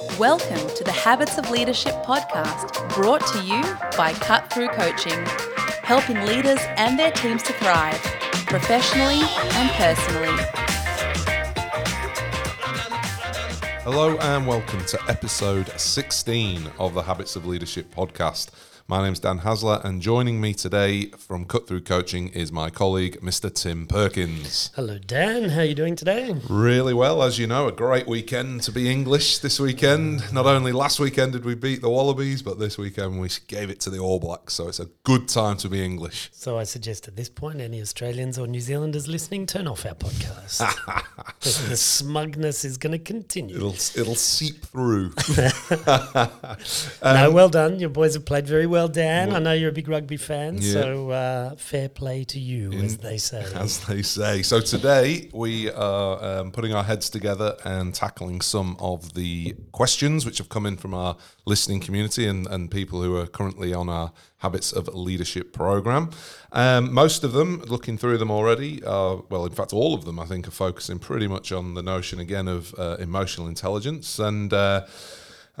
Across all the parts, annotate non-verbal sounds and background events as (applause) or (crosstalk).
Welcome to the Habits of Leadership podcast, brought to you by Cut Through Coaching, helping leaders and their teams to thrive professionally and personally. Hello and welcome to episode 16 of the Habits of Leadership podcast. My name's Dan Haesler, and joining me today from Cut Through Coaching is my colleague, Mr. Tim Perkins. Hello, Dan. How are you doing today? Really well, as you know, a great weekend to be English this weekend. Not only last weekend did we beat the Wallabies, but this weekend we gave it to the All Blacks, so it's a good time to be English. So I suggest at this point, any Australians or New Zealanders listening, turn off our podcast. the, (laughs) the smugness is going to continue. It'll it'll seep through. (laughs) no, well done. Your boys have played very well, Dan. I know you're a big rugby fan, Yeah. so uh, fair play to you, as they say. (laughs) as they say. So today we are um, putting our heads together and tackling some of the questions which have come in from our listening community and, and people who are currently on our Habits of Leadership program. Um, most of them, looking through them already, are, well, in fact, all of them, I think, are focusing pretty much on the notion again of uh, emotional intelligence. And uh,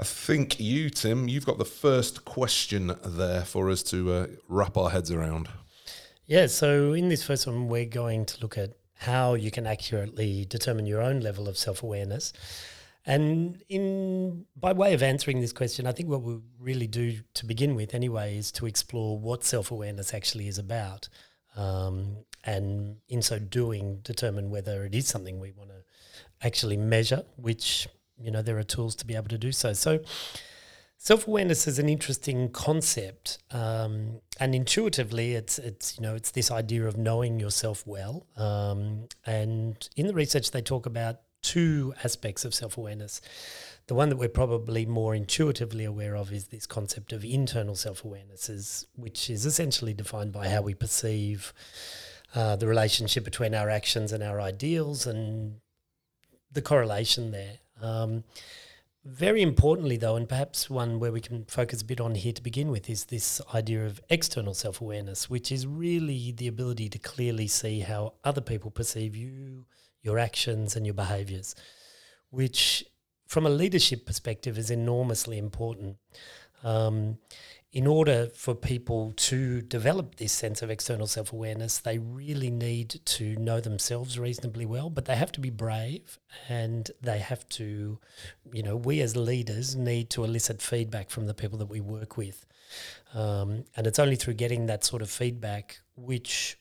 I think you, Tim, you've got the first question there for us to uh, wrap our heads around. Yeah, so in this first one, we're going to look at how you can accurately determine your own level of self awareness. And in by way of answering this question, I think what we really do to begin with, anyway, is to explore what self awareness actually is about, um, and in so doing, determine whether it is something we want to actually measure. Which you know there are tools to be able to do so. So. Self awareness is an interesting concept, um, and intuitively, it's it's you know it's this idea of knowing yourself well. Um, and in the research, they talk about two aspects of self awareness. The one that we're probably more intuitively aware of is this concept of internal self awareness, which is essentially defined by how we perceive uh, the relationship between our actions and our ideals, and the correlation there. Um, very importantly, though, and perhaps one where we can focus a bit on here to begin with, is this idea of external self awareness, which is really the ability to clearly see how other people perceive you, your actions, and your behaviors, which, from a leadership perspective, is enormously important. Um, in order for people to develop this sense of external self awareness, they really need to know themselves reasonably well, but they have to be brave and they have to, you know, we as leaders need to elicit feedback from the people that we work with. Um, and it's only through getting that sort of feedback, which,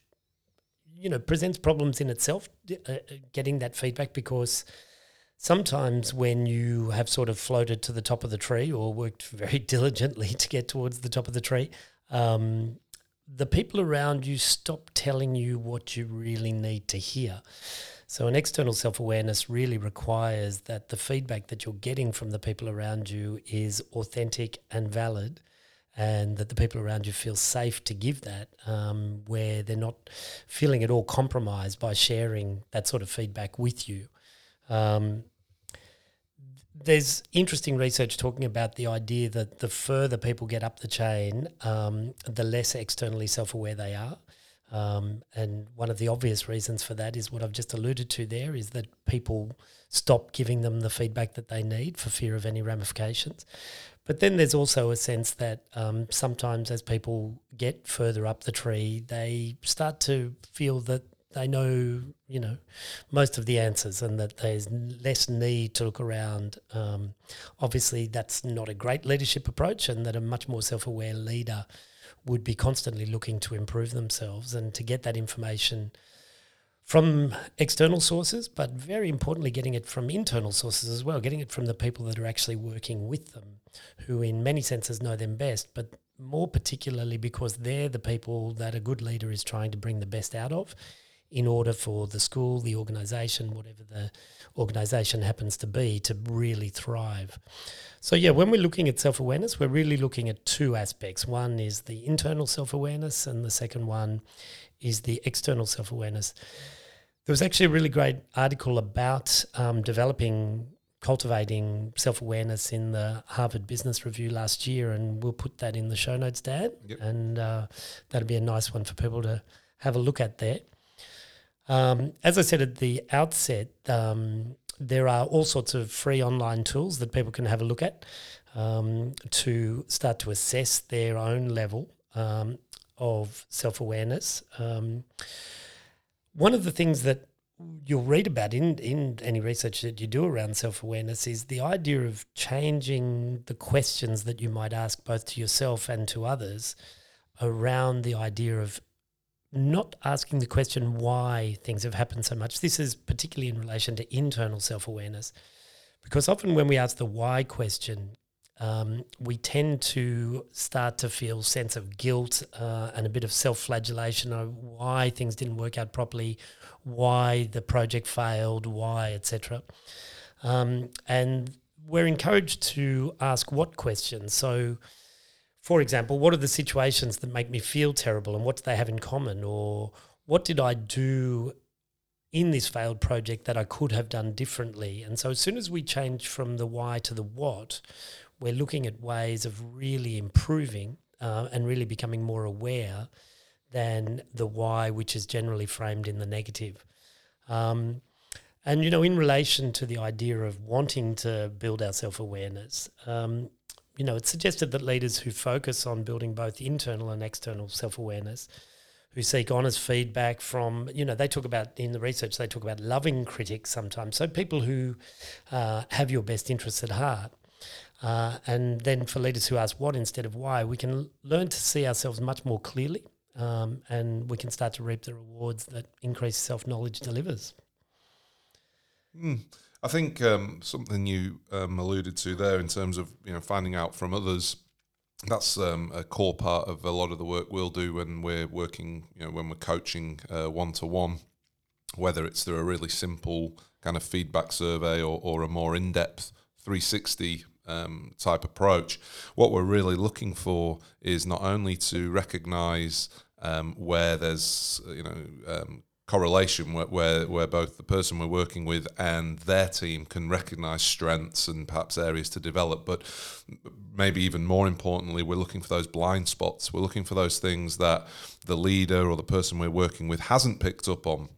you know, presents problems in itself, uh, uh, getting that feedback because sometimes when you have sort of floated to the top of the tree or worked (laughs) very diligently to get towards the top of the tree, um, the people around you stop telling you what you really need to hear. So, an external self awareness really requires that the feedback that you're getting from the people around you is authentic and valid, and that the people around you feel safe to give that, um, where they're not feeling at all compromised by sharing that sort of feedback with you. Um, there's interesting research talking about the idea that the further people get up the chain, um, the less externally self aware they are. Um, and one of the obvious reasons for that is what I've just alluded to there is that people stop giving them the feedback that they need for fear of any ramifications. But then there's also a sense that um, sometimes as people get further up the tree, they start to feel that they know, you know, most of the answers and that there's less need to look around. Um, obviously, that's not a great leadership approach, and that a much more self aware leader would be constantly looking to improve themselves and to get that information from external sources, but very importantly, getting it from internal sources as well, getting it from the people that are actually working with them, who in many senses know them best, but more particularly because they're the people that a good leader is trying to bring the best out of in order for the school, the organisation, whatever the organisation happens to be, to really thrive. So, yeah, when we're looking at self awareness, we're really looking at two aspects. One is the internal self awareness, and the second one is the external self awareness. There was actually a really great article about um, developing, cultivating self awareness in the Harvard Business Review last year, and we'll put that in the show notes, Dan. Yep. And uh, that'll be a nice one for people to have a look at there. Um, as I said at the outset, um, there are all sorts of free online tools that people can have a look at um, to start to assess their own level um, of self awareness. Um, one of the things that you'll read about in, in any research that you do around self awareness is the idea of changing the questions that you might ask both to yourself and to others around the idea of not asking the question why things have happened so much. This is particularly in relation to internal self awareness, because often when we ask the why question, um, we tend to start to feel sense of guilt uh, and a bit of self-flagellation of why things didn't work out properly, why the project failed, why, etc. Um, and we're encouraged to ask what questions. So, for example, what are the situations that make me feel terrible, and what do they have in common, or what did I do in this failed project that I could have done differently? And so, as soon as we change from the why to the what, we're looking at ways of really improving uh, and really becoming more aware than the why, which is generally framed in the negative. Um, and, you know, in relation to the idea of wanting to build our self awareness, um, you know, it's suggested that leaders who focus on building both internal and external self awareness, who seek honest feedback from, you know, they talk about in the research, they talk about loving critics sometimes. So people who uh, have your best interests at heart uh, and then for leaders who ask what instead of why, we can learn to see ourselves much more clearly um, and we can start to reap the rewards that increased self knowledge delivers. Mm. I think um, something you um, alluded to there in terms of you know finding out from others. That's um, a core part of a lot of the work we'll do when we're working, you know, when we're coaching one to one, whether it's through a really simple kind of feedback survey or, or a more in depth 360 um, type approach, what we're really looking for is not only to recognise um, where there's you know um, correlation where, where, where both the person we're working with and their team can recognise strengths and perhaps areas to develop, but maybe even more importantly, we're looking for those blind spots. We're looking for those things that the leader or the person we're working with hasn't picked up on,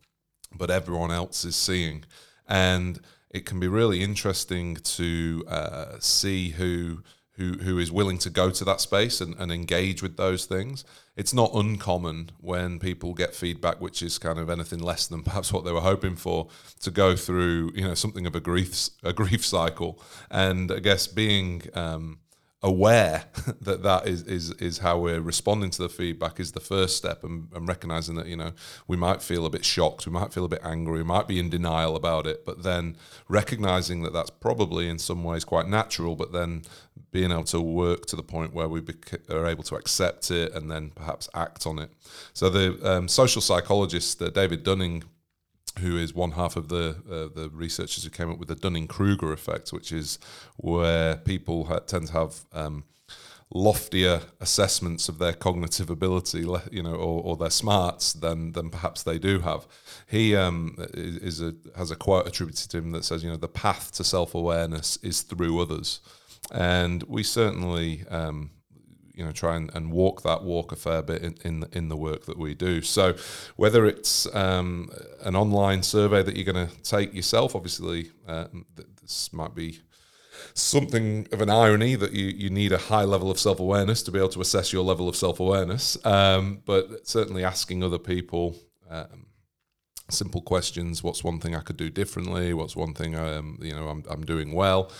but everyone else is seeing, and it can be really interesting to uh, see who who who is willing to go to that space and, and engage with those things. It's not uncommon when people get feedback which is kind of anything less than (laughs) perhaps what they were hoping for to go through you know something of a grief a grief cycle. And I guess being um, aware (laughs) that that is, is is how we're responding to the feedback is the first step and, and, recognizing that you know we might feel a bit shocked we might feel a bit angry we might be in denial about it but then recognizing that that's probably in some ways quite natural but then being able to work to the point where we bec- are able to accept it and then perhaps act on it. So the um, social psychologist uh, david dunning who is one half of the uh, the researchers who came up with the Dunning Kruger effect, which is where people ha- tend to have um, loftier assessments of their cognitive ability, you know, or, or, their smarts than than perhaps they do have. He um, is a has a quote attributed to him that says, you know, the path to self awareness is through others, and we certainly. Um, you know try and, and walk that walk a fair bit in, in in the work that we do. So whether it's um, an online survey that you're going to take yourself, obviously uh, this might be something of an irony that you, you need a high level of self awareness to be able to assess your level of self awareness. Um, but certainly asking other people. Um, simple questions what's one thing i could do differently what's one thing um, you know i'm, I'm doing well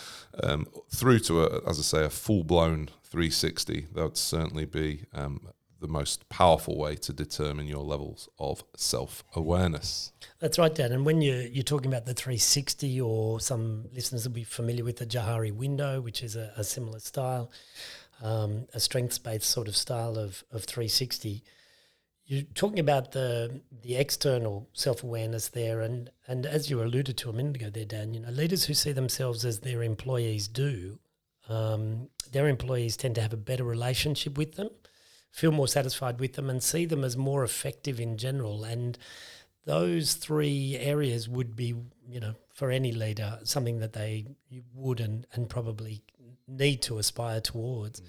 um, through to a, as i say a full-blown 360, that would certainly be um, the most powerful way to determine your levels of self awareness. That's right, Dan. And when you're, you're talking about the 360, or some listeners will be familiar with the Johari window, which is a, a similar style, um, a strengths based sort of style of, of 360. You're talking about the the external self awareness there, and and as you alluded to a minute ago there, Dan, you know, leaders who see themselves as their employees do um, their employees tend to have a better relationship with them, feel more satisfied with them, and see them as more effective in general. And those three areas would be, you know, for any leader, something that they would and, and probably need to aspire towards. Mm.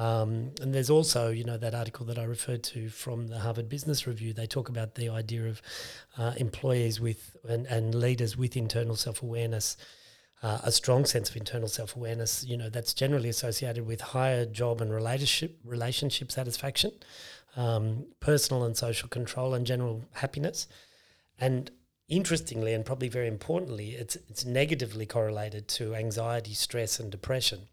Um, and there's also, you know, that article that I referred to from the Harvard Business Review. They talk about the idea of uh, employees with and, and leaders with internal self awareness uh, a strong sense of internal self awareness, you know, that's generally associated with higher job and relationship relationship satisfaction, um, personal and social control, and general happiness. And interestingly, and probably very importantly, it's it's negatively correlated to anxiety, stress, and depression.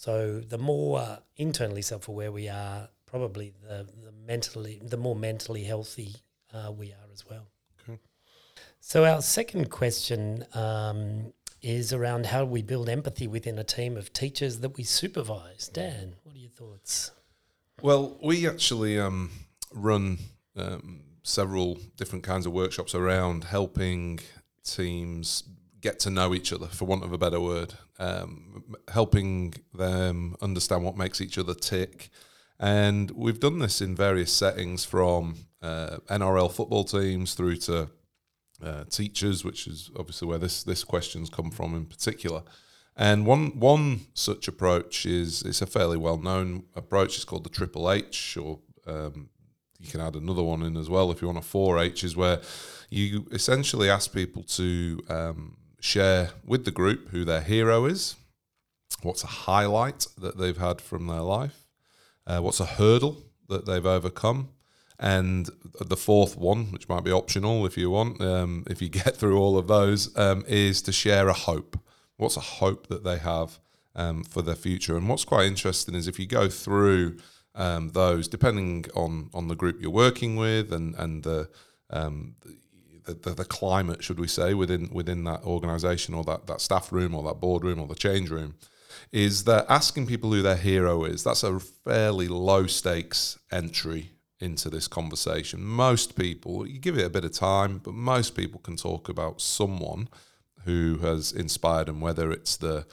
So the more internally self aware we are, probably the, the mentally the more mentally healthy uh, we are as well. Okay. So our second question um, is around how we build empathy within a team of teachers that we supervise. Dan, what are your thoughts? Well, we actually um, run um, several different kinds of workshops around helping teams get to know each other, for want of a better word, um, helping them understand what makes each other tick. And we've done this in various settings from uh, NRL football teams through to uh, teachers, which is obviously where this this question's come from in particular. And one one such approach is it's a fairly well known approach. It's called the Triple H, or um, you can add another one in as well if you want a four H, is where you essentially ask people to um, share with the group who their hero is, what's a highlight that they've had from their life, uh, what's a hurdle that they've overcome, and the fourth one, which might be optional if you want, um, if you (laughs) get through all of those, um, is to share a hope. What's a hope that they have um, for their future? And what's quite interesting is if you go through um, those, depending on on the group you're working with and and the, um, the the, the, climate, should we say, within within that organisation or that, that staff room or that boardroom or the change room, is that asking people who their hero is. That's a fairly low stakes entry into this conversation. Most people, you give it a bit of time, but most people can talk about someone who has inspired them, whether it's the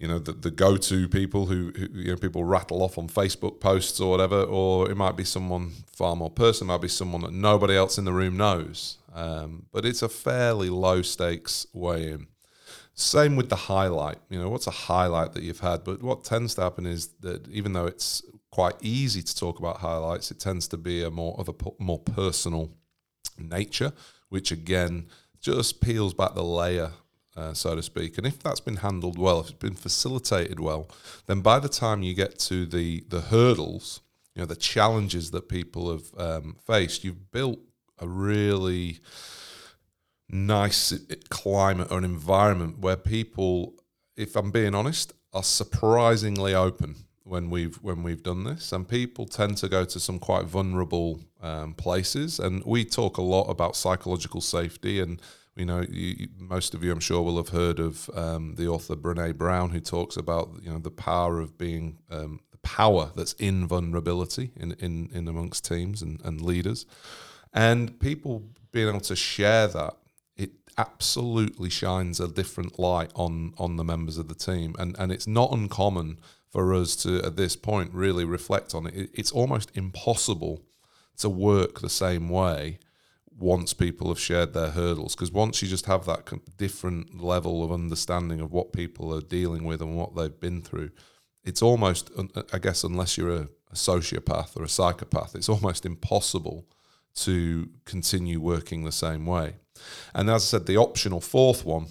you know the, the go-to people who, who, you know people rattle off on Facebook posts or whatever, or it might be someone far more personal, it might be someone that nobody else in the room knows. Um, but it's a fairly low stakes way in. Same with the highlight. You know, what's a highlight that you've had? But what tends to happen is that even though it's quite easy to talk about highlights. It tends to be a more of a more personal nature, which again just peels back the layer, uh, so to speak. And if that's been handled well, if it's been facilitated well, then by the time you get to the the hurdles, you know, the challenges that people have um, faced, you've built a really nice climate or an environment where people, if I'm being honest, are surprisingly open when we've when we've done this, and people tend to go to some quite vulnerable um, places. And we talk a lot about psychological safety, and you know, you, most of you, I'm sure, will have heard of um, the author Brene Brown, who talks about you know the power of being um, the power that's in vulnerability in in, in amongst teams and, and leaders, and people being able to share that it absolutely shines a different light on on the members of the team, and and it's not uncommon for us to, at this point, really reflect on it. It's almost impossible to work the same way once people have shared their hurdles because once you just have that different level of understanding of what people are dealing with and what they've been through it's almost uh, i guess unless you're a, a sociopath or a psychopath it's almost impossible to continue working the same way and as i said the optional fourth one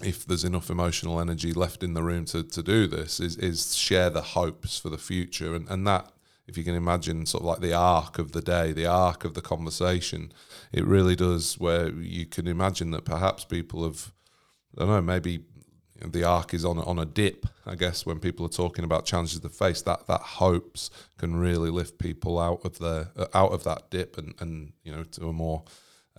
if there's enough emotional energy left in the room to, to do this, is, is share the hopes for the future. And, and that, if you can imagine, sort of like the arc of the day, the arc of the conversation, it really does, where you can imagine that perhaps people have, I don't know, maybe the arc is on on a dip. I guess when people are talking about challenges they face, that that hopes can really lift people out of the out of that dip and and you know to a more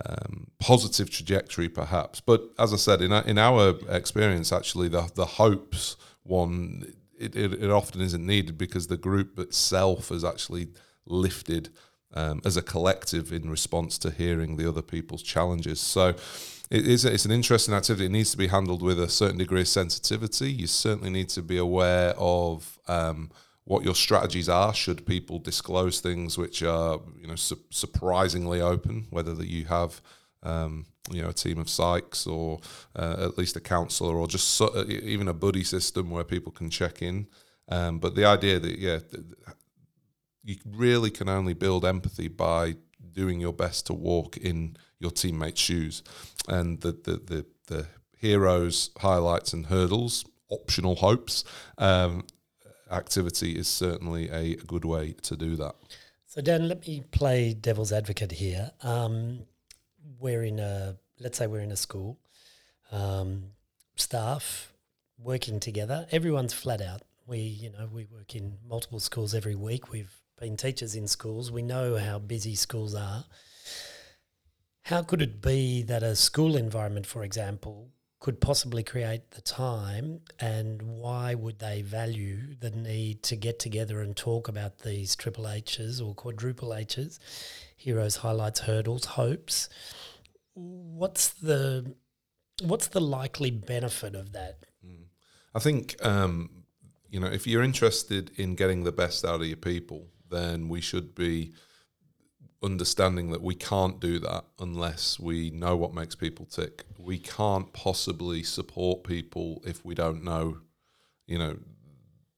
um, positive trajectory, perhaps. But as I said, in in our experience, actually, the the hopes one it, it, it often isn't needed because the group itself has actually lifted um, as a collective in response to hearing the other people's challenges. So it is it's an interesting activity. It needs to be handled with a certain degree of sensitivity. You certainly need to be aware of. Um, what your strategies are should people disclose things which are you know su- surprisingly open whether that you have um, you know a team of psychs or uh, at least a counselor or just so, uh, even a buddy system where people can check in Um, but the idea that yeah, you really can only build empathy by doing your best to walk in your teammates' shoes, and the the the, the heroes, highlights, and hurdles, optional hopes. Um, activity is certainly a good way to do that. So, Dan, let me play devil's advocate here. Um, we're in a, let's say we're in a school, um, staff working together. Everyone's flat out. We, you know, we work in multiple schools every week. We've been teachers in schools. We know how busy schools are. How could it be that a school environment, for example, could possibly create the time and why would they value the need to get together and talk about these triple H's or quadruple H's, heroes, highlights, hurdles, hopes? What's the what's the likely benefit of that? I think um, you know if you're interested in getting the best out of your people, then we should be understanding that we can't do that unless we know what makes people tick. We can't possibly support people if we don't know, you know,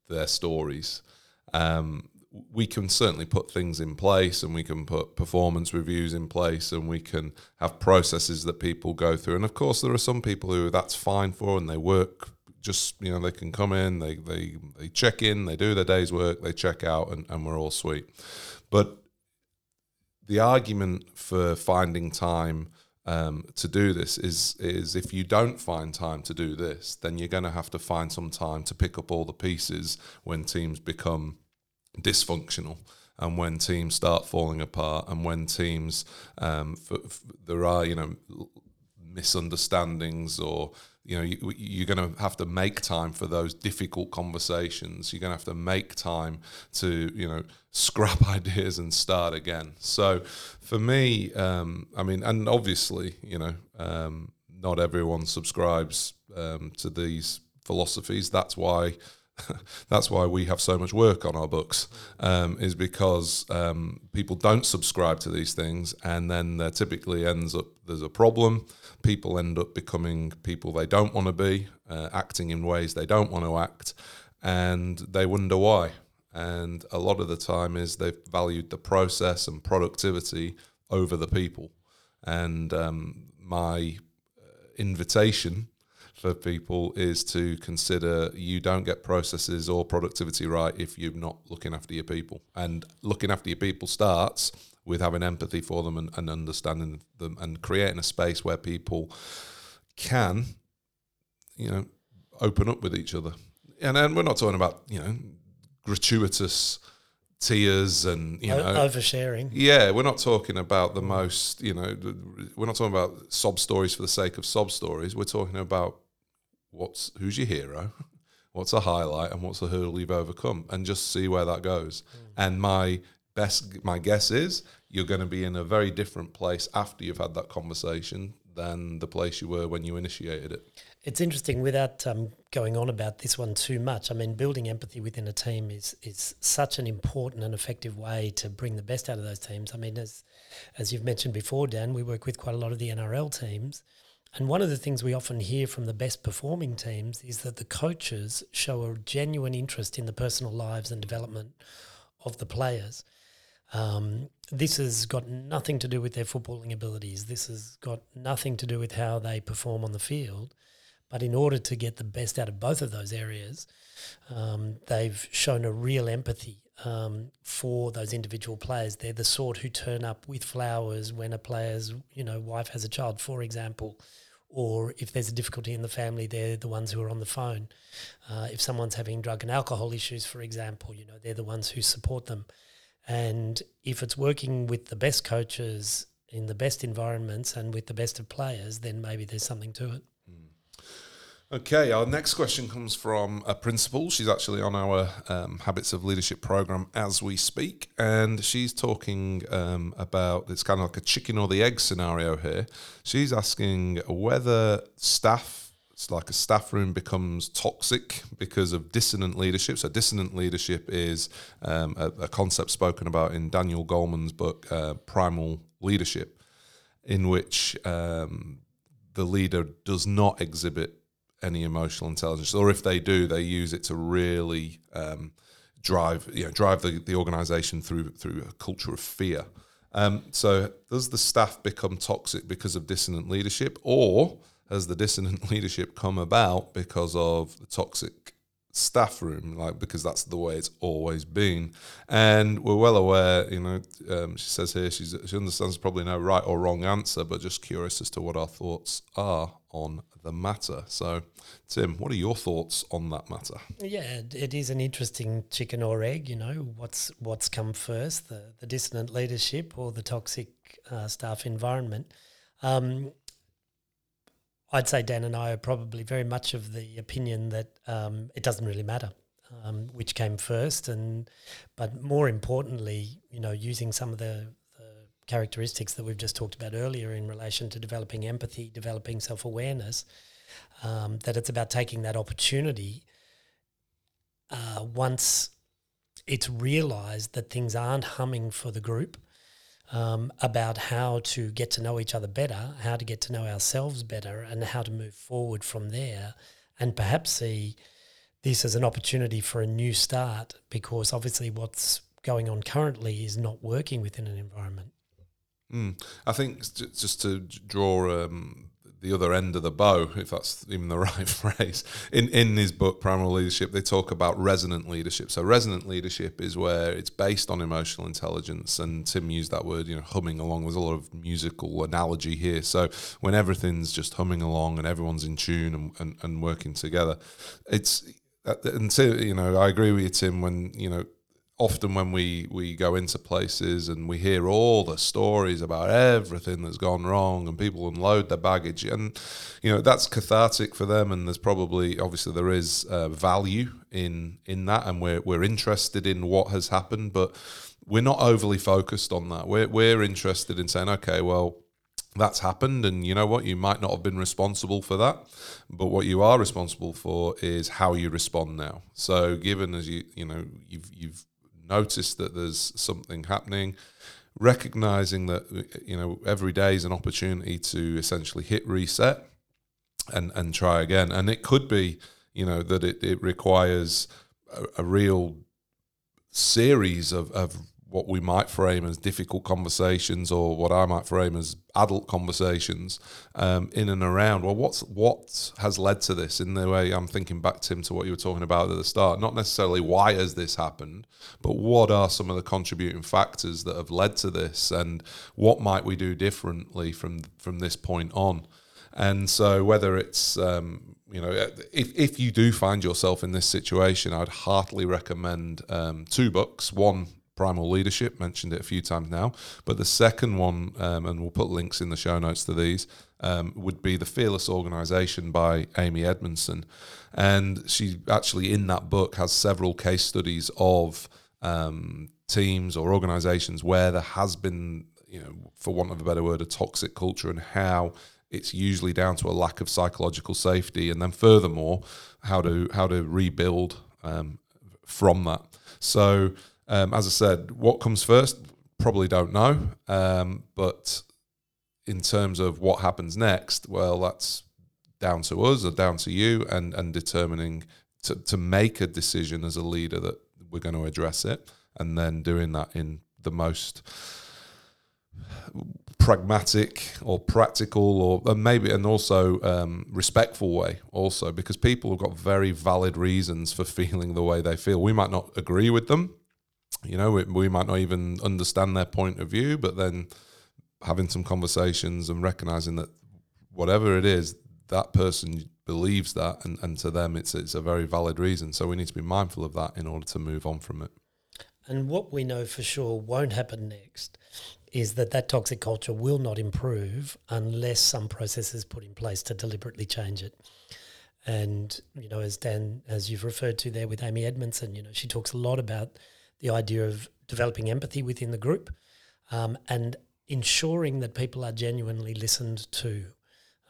their stories. Um, we can certainly put things in place and we can put performance reviews in place and we can have processes that people go through. And of course, there are some people who that's fine for and they work just, you know, they can come in, they, they, they check in, they do their day's work, they check out, and, and we're all sweet. But the argument for finding time um, to do this is is if you don't find time to do this, then you're going to have to find some time to pick up all the pieces when teams become dysfunctional. And when teams start falling apart and when teams um, f- f- there are you know misunderstandings or you know you, you're going to have to make time for those difficult conversations. You're going to have to make time to you know scrap (laughs) ideas and start again. So for me um, i mean and obviously you know um, not everyone subscribes um, to these philosophies. That's why (laughs) that's why we have so much work on our books um, is because um, people don't subscribe to these things and then there typically ends up there's a problem. People end up becoming people they don't want to be uh, acting in ways they don't want to act and they wonder why. And a lot of the time is they've valued the process and productivity over the people. And um, my uh, invitation for people is to consider you don't get processes or productivity right if you're not looking after your people. And looking after your people starts with having empathy for them and, and understanding them and creating a space where people can, you know, open up with each other. And then we're not talking about, you know, gratuitous tears and you know oversharing. Yeah, we're not talking about the most, you know, we're not talking about sob stories for the sake of sob stories. We're talking about what's who's your hero, (laughs) what's a highlight, and what's a hurdle you've overcome, and just see where that goes. Mm. And my best, my guess is you're going to be in a very different place after you've had that conversation than the place you were when you initiated it. It's interesting without um, going on about this one too much. I mean, building empathy within a team is is such an important and effective way to bring the best out of those teams. I mean, as as you've mentioned before, Dan, we work with quite a lot of the NRL teams, and one of the things we often hear from the best performing teams is that the coaches show a genuine interest in the personal lives and development of the players. Um, this has got nothing to do with their footballing abilities. This has got nothing to do with how they perform on the field. But in order to get the best out of both of those areas, um, they've shown a real empathy um, for those individual players. They're the sort who turn up with flowers when a player's you know wife has a child, for example, or if there's a difficulty in the family, they're the ones who are on the phone. Uh, if someone's having drug and alcohol issues, for example, you know they're the ones who support them. And if it's working with the best coaches in the best environments and with the best of players, then maybe there's something to it. Okay, our next question comes from a principal. She's actually on our um, Habits of Leadership program as we speak, and she's talking um, about it's kind of like a chicken or the egg scenario here. She's asking whether staff, it's like a staff room, becomes toxic because of dissonant leadership. So, dissonant leadership is um, a, a, concept spoken about in Daniel Goleman's book, uh, Primal Leadership, in which um, the leader does not exhibit any emotional intelligence, or if they do, they use it to really um, drive you know drive the, the organization through through a culture of fear. Um, so does the staff become toxic because of dissonant leadership, or has the dissonant (laughs) leadership come about because of the toxic staff room, like because that's the way it's always been. And we're well aware, you know, um, she says here she understands probably no right or wrong answer, but just curious as to what our thoughts are on the matter. So, Tim, what are your thoughts on that matter? Yeah, it is an interesting chicken or egg. You know, what's what's come first, the the dissonant leadership or the toxic uh, staff environment? Um, I'd say Dan and I are probably very much of the opinion that um, it doesn't really matter um, which came first, and but more importantly, you know, using some of the, the, characteristics that we've just talked about earlier in relation to developing empathy, developing self awareness, um, that it's about taking that opportunity uh, once it's realised that things aren't humming for the group um, about how to get to know each other better, how to get to know ourselves better, and how to move forward from there, and perhaps see this as an opportunity for a new start because obviously what's going on currently is not working within an environment. Mm. I think just to draw um, the other end of the bow, if that's even the (laughs) right phrase. In in his book Primal Leadership, they talk about resonant leadership. So resonant leadership is where it's based on emotional intelligence, and Tim used that word, you know, humming along. There's a lot of musical analogy here. So when everything's just humming along and everyone's in tune and, and, and working together, it's and so, you know, I agree with you, Tim. When you know often when we we go into places and we hear all the stories about everything that's gone wrong and people unload their baggage and you know that's cathartic for them and there's probably obviously there is uh, value in in that and we're we're interested in what has happened but we're not overly focused on that. We're we're interested in saying okay well that's happened and you know what? You might not have been responsible for that but what you are responsible for is how you respond now. So given as you you know you've you've notice that there's something happening, recognizing that you know every day is an opportunity to essentially hit reset and and try again. And it could be you know that it, it requires a, a real series of, of what we might frame as difficult conversations or what I might frame as adult conversations um, in and around. Well, what's what has led to this? In the way I'm thinking back, Tim, to what you were talking about at the start. Not necessarily why has this happened, but what are some of the contributing factors that have led to this, and what might we do differently from from this point on? And so, whether it's um, you know, if, if you do find yourself in this situation, I'd heartily recommend um, two books. One Primal Leadership, mentioned it a few times now. But the second one, um, and we'll put links in the show notes to these, um, would be The Fearless Organization by Amy Edmondson. And she actually, in that book, has several case studies of um, teams or organizations where there has been, you know, for want of a better word, a toxic culture and how it's usually down to a lack of psychological safety. And then, furthermore, how to, how to rebuild um, from that. So, um, as I said, what comes first? Probably don't know. Um, but in terms of what happens next, well, that's down to us or down to you and, and determining to, to make a decision as a leader that we're going to address it and then doing that in the most pragmatic or practical or maybe and also um, respectful way also because people have got very valid reasons for (laughs) feeling the way they feel we might not agree with them you know, we, we might not even understand their point of view, but then having some conversations and recognizing that whatever it is, that person believes that, and, and to them, it's it's a very valid reason. So we need to be mindful of that in order to move on from it. And what we know for sure won't happen next is that that toxic culture will not improve unless some process is put in place to deliberately change it. And you know, as Dan, as you've referred to there with Amy Edmondson, you know, she talks a lot about the idea of developing empathy within the group um, and ensuring that people are genuinely listened to.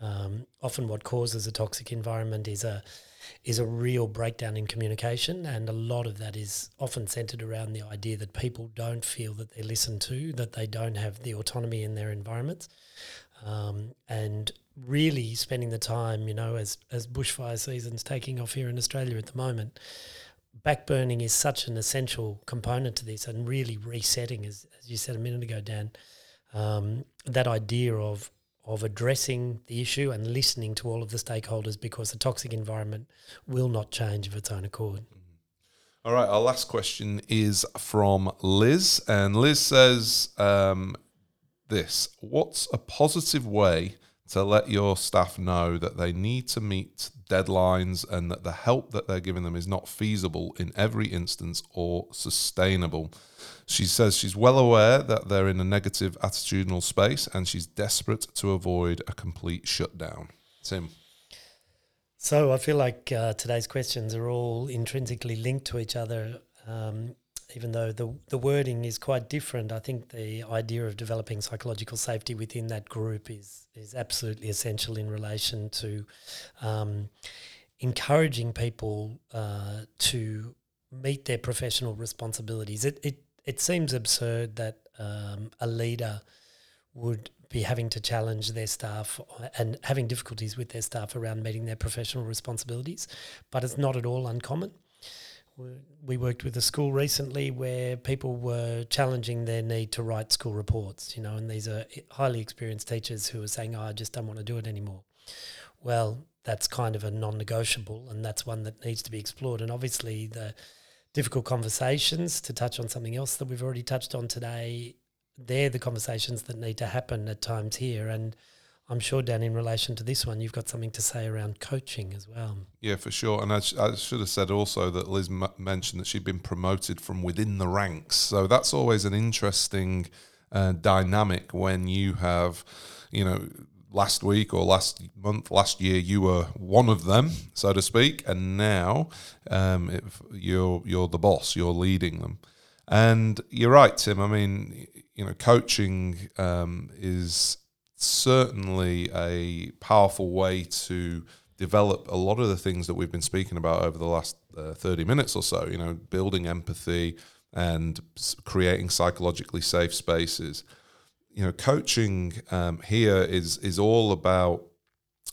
Um, often, what causes a toxic environment is a is a real breakdown in communication, and a lot of that is often centered around the idea that people don't feel that they're listened to, that they don't have the autonomy in their environments. um, and really spending the time, you know, as as bushfire season's taking off here in Australia at the moment, backburning is such an essential component to this, and really resetting, as as you said a minute ago, Dan, um, that idea of of addressing the issue and listening to all of the stakeholders because the toxic environment will not change of its own accord. All right, our last question is from Liz, and Liz says um, this: What's a positive way to let your staff know that they need to meet deadlines and that the help that they're giving them is not feasible in every instance or sustainable. She says she's well aware that they're in a negative attitudinal space and she's desperate to avoid a complete shutdown. Tim. So I feel like uh, today's questions are all intrinsically linked to each other. Um, even though the the wording is quite different, I think the idea of developing psychological safety within that group is is absolutely essential in relation to um, encouraging people uh, to meet their professional responsibilities. It it it seems absurd that um, a leader would be having to challenge their staff and having difficulties with their staff around meeting their professional responsibilities, but it's not at all uncommon we worked with a school recently where people were challenging their need to write school reports, you know, and these are highly experienced teachers who are saying, oh, I just don't want to do it anymore. Well, that's kind of a non negotiable, and that's one that needs to be explored. And obviously, the difficult conversations, to touch on something else that we've already touched on today, they're the conversations that need to happen at times here. And I'm sure, Dan, in relation to this one, you've got something to say around coaching as well. Yeah, for sure. And I, sh- I should have said also that Liz m- mentioned that she'd been promoted from within the ranks. So that's always an interesting uh, dynamic when you have, you know, last week or last month, last year, you were one of them, so to speak, and now um, you're you're the boss, you're leading them. And you're right, Tim. I mean, you know, coaching um, is certainly a powerful way to develop a lot of the things that we've been speaking about over the last uh, 30 minutes or so, you know, building empathy and creating psychologically safe spaces. You know, coaching um, here is is all about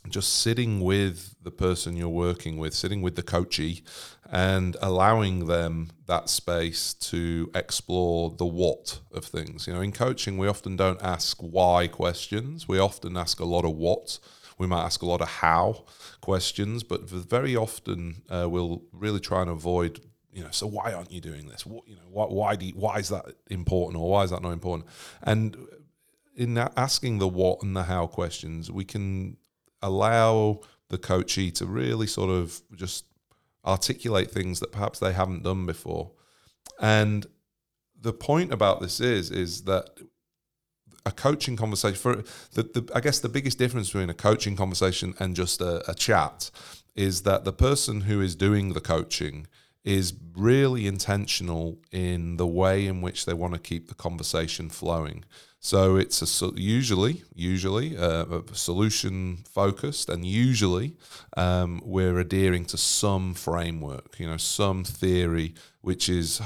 just sitting with the person you're working with, sitting with the coachee, and allowing them that space to explore the what of things. You know, in coaching, we often don't ask why questions, we often ask a lot of what. We might ask a lot of how questions, but very often uh, we'll really try and avoid you know, so why aren't you doing this? What, you know, why, why do you, why is that important or why is that not important? And in asking the what and the how questions, we can allow the coachee to really sort of just articulate things that perhaps they haven't done before. And the point about this is is that a coaching conversation for the, the I guess the biggest difference between a coaching conversation and just a, a chat is that the person who is doing the coaching is really intentional in the way in which they want to keep the conversation flowing. So it's a usually usually uh, a solution focused, and usually um, we're adhering to some framework, you know, some theory, which is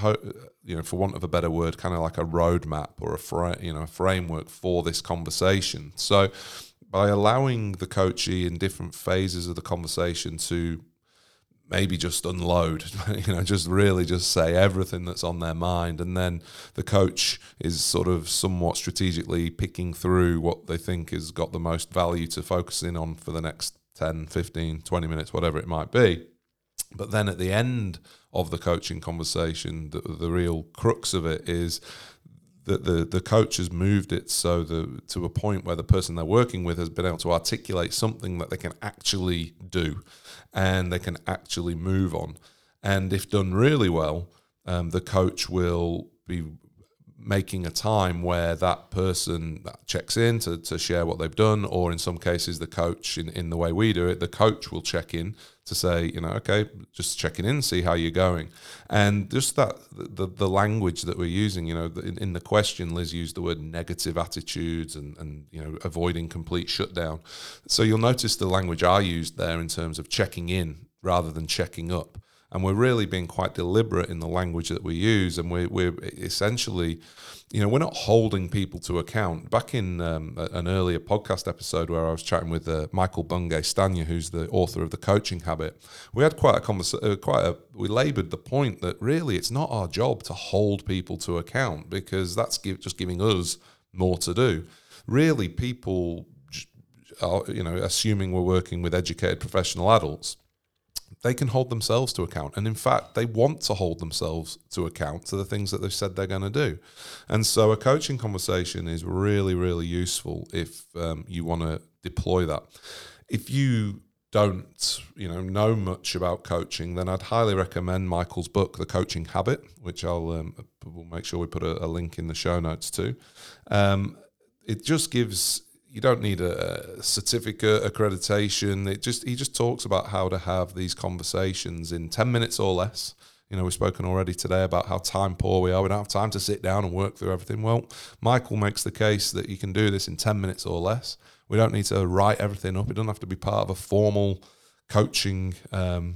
you know, for want of a better word, kind of like a roadmap or a fra- you know a framework for this conversation. So by allowing the coachee in different phases of the conversation to maybe just unload, (laughs) you know, just really just say everything that's on their mind. And then the coach is sort of somewhat strategically picking through what they think has got the most value to focus in on for the next 10, 15, 20 minutes, whatever it might be. But then at the end of the coaching conversation, the, the real crux of it is that the, the coach has moved it so the to a point where the person they're working with has been able to articulate something that they can actually do and they can actually move on. And if done really well, um, the coach will be making a time where that person checks in to, to share what they've done, or in some cases, the coach, in, in the way we do it, the coach will check in to say, you know, okay, just checking in, see how you're going. And just that, the, the language that we're using, you know, in, in the question, Liz used the word negative attitudes and, and, you know, avoiding complete shutdown. So you'll notice the language I used there in terms of checking in rather than checking up. And we're really being quite deliberate in the language that we use, and we're, we're essentially, you know, we're not holding people to account. Back in um, an earlier podcast episode where I was chatting with uh, Michael Bungay Stanier, who's the author of the Coaching Habit, we had quite a conversation. Uh, quite a we laboured the point that really it's not our job to hold people to account because that's give, just giving us more to do. Really, people are, you know, assuming we're working with educated professional adults, they can hold themselves to account. And in fact, they want to hold themselves to account to the things that they've said they're going to do. And so a coaching conversation is really, really useful if um, you want to deploy that. If you don't you know know much about coaching then i'd highly recommend michael's book the coaching habit which i'll um, we'll make sure we put a, a link in the show notes too um, it just gives you don't need a certificate accreditation. It just he just talks about how to have these conversations in ten minutes or less. You know, we've spoken already today about how time poor we are. We don't have time to sit down and work through everything. Well, Michael makes the case that you can do this in ten minutes or less. We don't need to write everything up. It doesn't have to be part of a formal coaching um,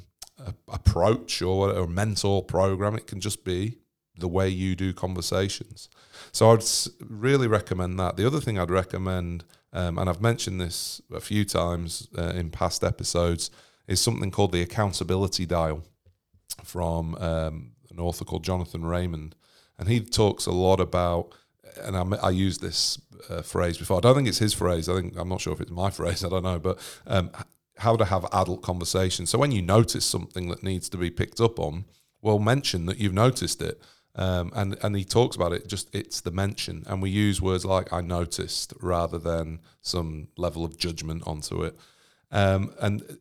approach or, a mentor program. It can just be the way you do conversations. So I'd really recommend that. The other thing I'd recommend um, and I've mentioned this a few times uh, in past episodes, is something called the accountability dial from um, an author called Jonathan Raymond. And he talks a lot about, and I, I used this uh, phrase before. I don't think it's his phrase. I think I'm not sure if it's my phrase. (laughs) I don't know, but um, how to have adult conversations. So when you notice something that needs to be picked up on, well, mention that you've noticed it um, and and he talks about it. Just it's the mention, and we use words like "I noticed" rather than some level of judgment onto it. Um, and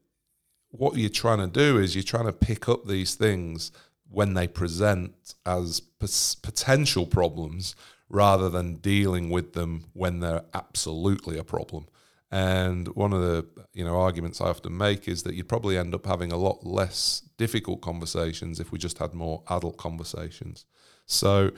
what you're trying to do is you're trying to pick up these things when they present as p- potential problems rather than dealing with them when they're absolutely a problem. And one of the you know arguments I often make is that you'd probably end up having a lot less difficult conversations if we just had more adult conversations. So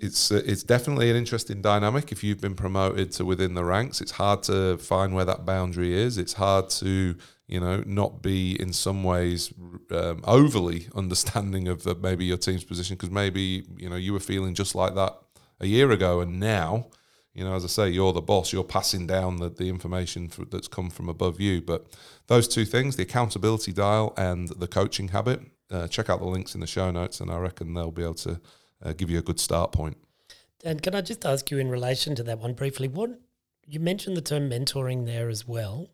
it's uh, it's definitely an interesting dynamic. If you've been promoted to within the ranks, it's hard to find where that boundary is. It's hard to you know not be in some ways um, overly (laughs) understanding of the, maybe your team's position because maybe you know you were feeling just like that a year ago, and now you know as I say, you're the boss. You're passing down the, the information for, that's come from above you. But those two things, the accountability dial and the coaching habit. Uh, check out the links in the show notes, and I reckon they'll be able to uh, give you a good start point. And can I just ask you in relation to that one briefly? What you mentioned the term mentoring there as well.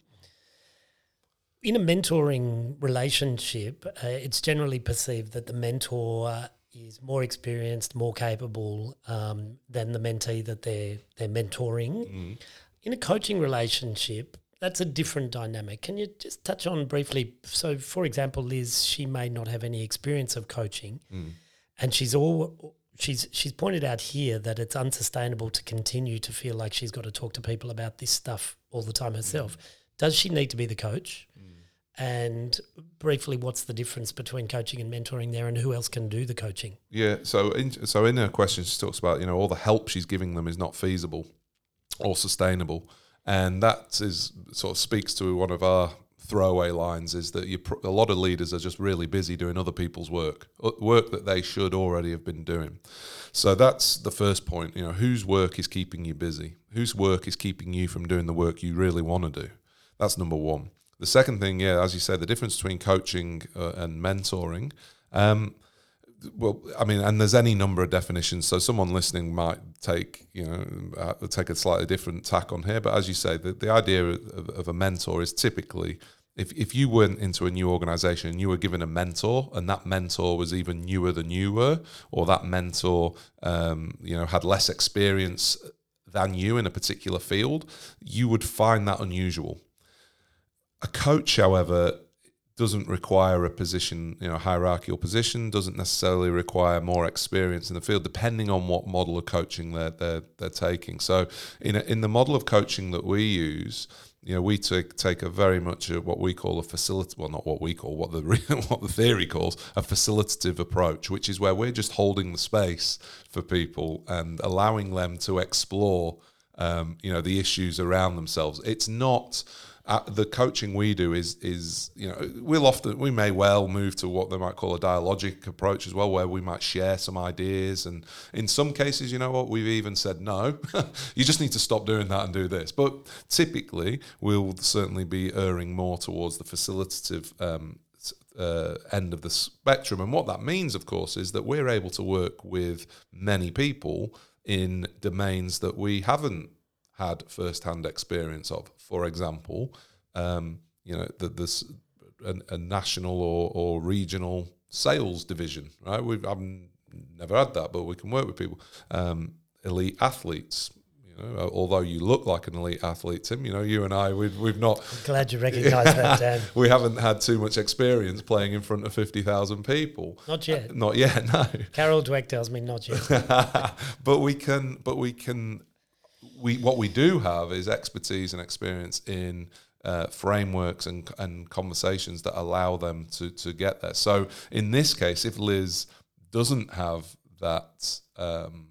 In a mentoring relationship, uh, it's generally perceived that the mentor is more experienced, more capable um, than the mentee that they're they're mentoring. Mm. In a coaching relationship, that's a different dynamic. Can you just touch on briefly? So, for example, Liz, she may not have any experience of coaching. Mm and she's all she's she's pointed out here that it's unsustainable to continue to feel like she's got to talk to people about this stuff all the time herself. Mm. Does she need to be the coach? Mm. And briefly, what's the difference between coaching and mentoring there, and who else can do the coaching? Yeah, so in, so in her question, she talks about you know all the help she's giving them is not feasible or sustainable, and that is sort of speaks to one of our throwaway lines is that you a lot of leaders are just really busy doing other people's work, uh, work that they should already have been doing. So that's the first point. You know, whose work is keeping you busy? Whose work is keeping you from doing the work you really want to do? That's number one. The second thing, yeah, as you said, the difference between coaching uh, and mentoring. Um, well, I mean, and there's any number of definitions. So someone listening might take, you know, uh, take a slightly different tack on here. But as you say, the, the idea of, of a mentor is typically if, if you went into a new organization and you were given a mentor and that mentor was even newer than you were or that mentor um, you know had less experience than you in a particular field you would find that unusual a coach however doesn't require a position you know hierarchical position doesn't necessarily require more experience in the field depending on what model of coaching they're they're, they're taking so in, a, in the model of coaching that we use you know, we take take a very much a, what we call a facility, well, not what we call, what the (laughs) what the theory calls a facilitative approach, which is where we're just holding the space for people and allowing them to explore, um, you know, the issues around themselves. It's not uh, the coaching we do is is you know we'll often we may well move to what they might call a dialogic approach as well, where we might share some ideas, and in some cases, you know what, we've even said no, (laughs) you just need to stop doing that and do this. But typically, we'll certainly be erring more towards the facilitative. Um, uh, end of the spectrum. And what that means, of course, is that we're able to work with many people in domains that we haven't had first-hand experience of. For example, um, you know, the, this a, a national or, or regional sales division, right? We've I've never had that, but we can work with people, um, elite athletes, you know, although you look like an elite athlete, Tim, you know, you and I, we've, we've not. Glad you recognise that, (laughs) Dan. we haven't had too much experience playing in front of 50,000 people. Not yet. Uh, not yet, (laughs) no. Carol Dweck tells me not yet. (laughs) but we can, but we can, we, what we do have is expertise and experience in uh, frameworks and, and conversations that allow them to, to get there. So in this case, if Liz doesn't have that, um,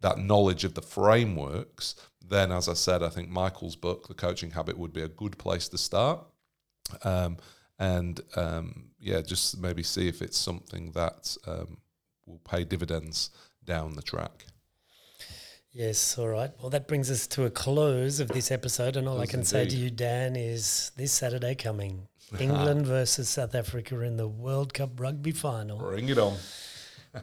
that knowledge of the frameworks, then as I said, I think Michael's book, The Coaching Habit, would be a good place to start. Um, and um, yeah, just maybe see if it's something that um, will pay dividends down the track. Yes, all right. Well, that brings us to a close of this episode. And all I can say to you, Dan, is this Saturday coming (laughs) England versus South Africa in the World Cup rugby final. Bring it on. (laughs)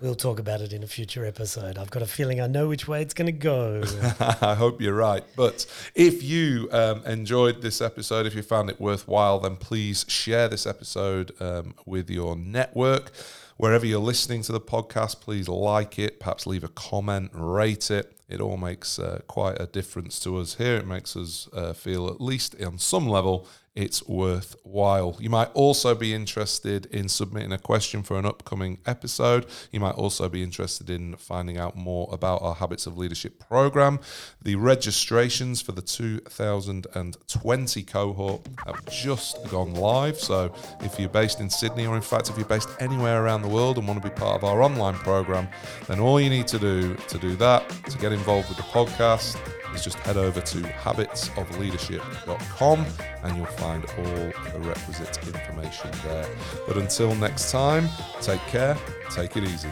We'll talk about it in a future episode. I've got a feeling I know which way it's going to go. (laughs) I hope you're right. But if you um, enjoyed this episode, if you found it worthwhile, then please share this episode um, with your network. Wherever you're listening to the podcast, please like it, perhaps leave a comment, rate it. It all makes uh, quite a difference to us here. It makes us uh, feel, at least on some level, it's worthwhile. You might also be interested in submitting a question for an upcoming episode. You might also be interested in finding out more about our Habits of Leadership program. The registrations for the 2020 cohort have just gone live. So if you're based in Sydney, or in fact, if you're based anywhere around the world and want to be part of our online program, then all you need to do to do that, to get involved with the podcast, is just head over to habitsofleadership.com and you'll find all the requisite information there. But until next time, take care, take it easy.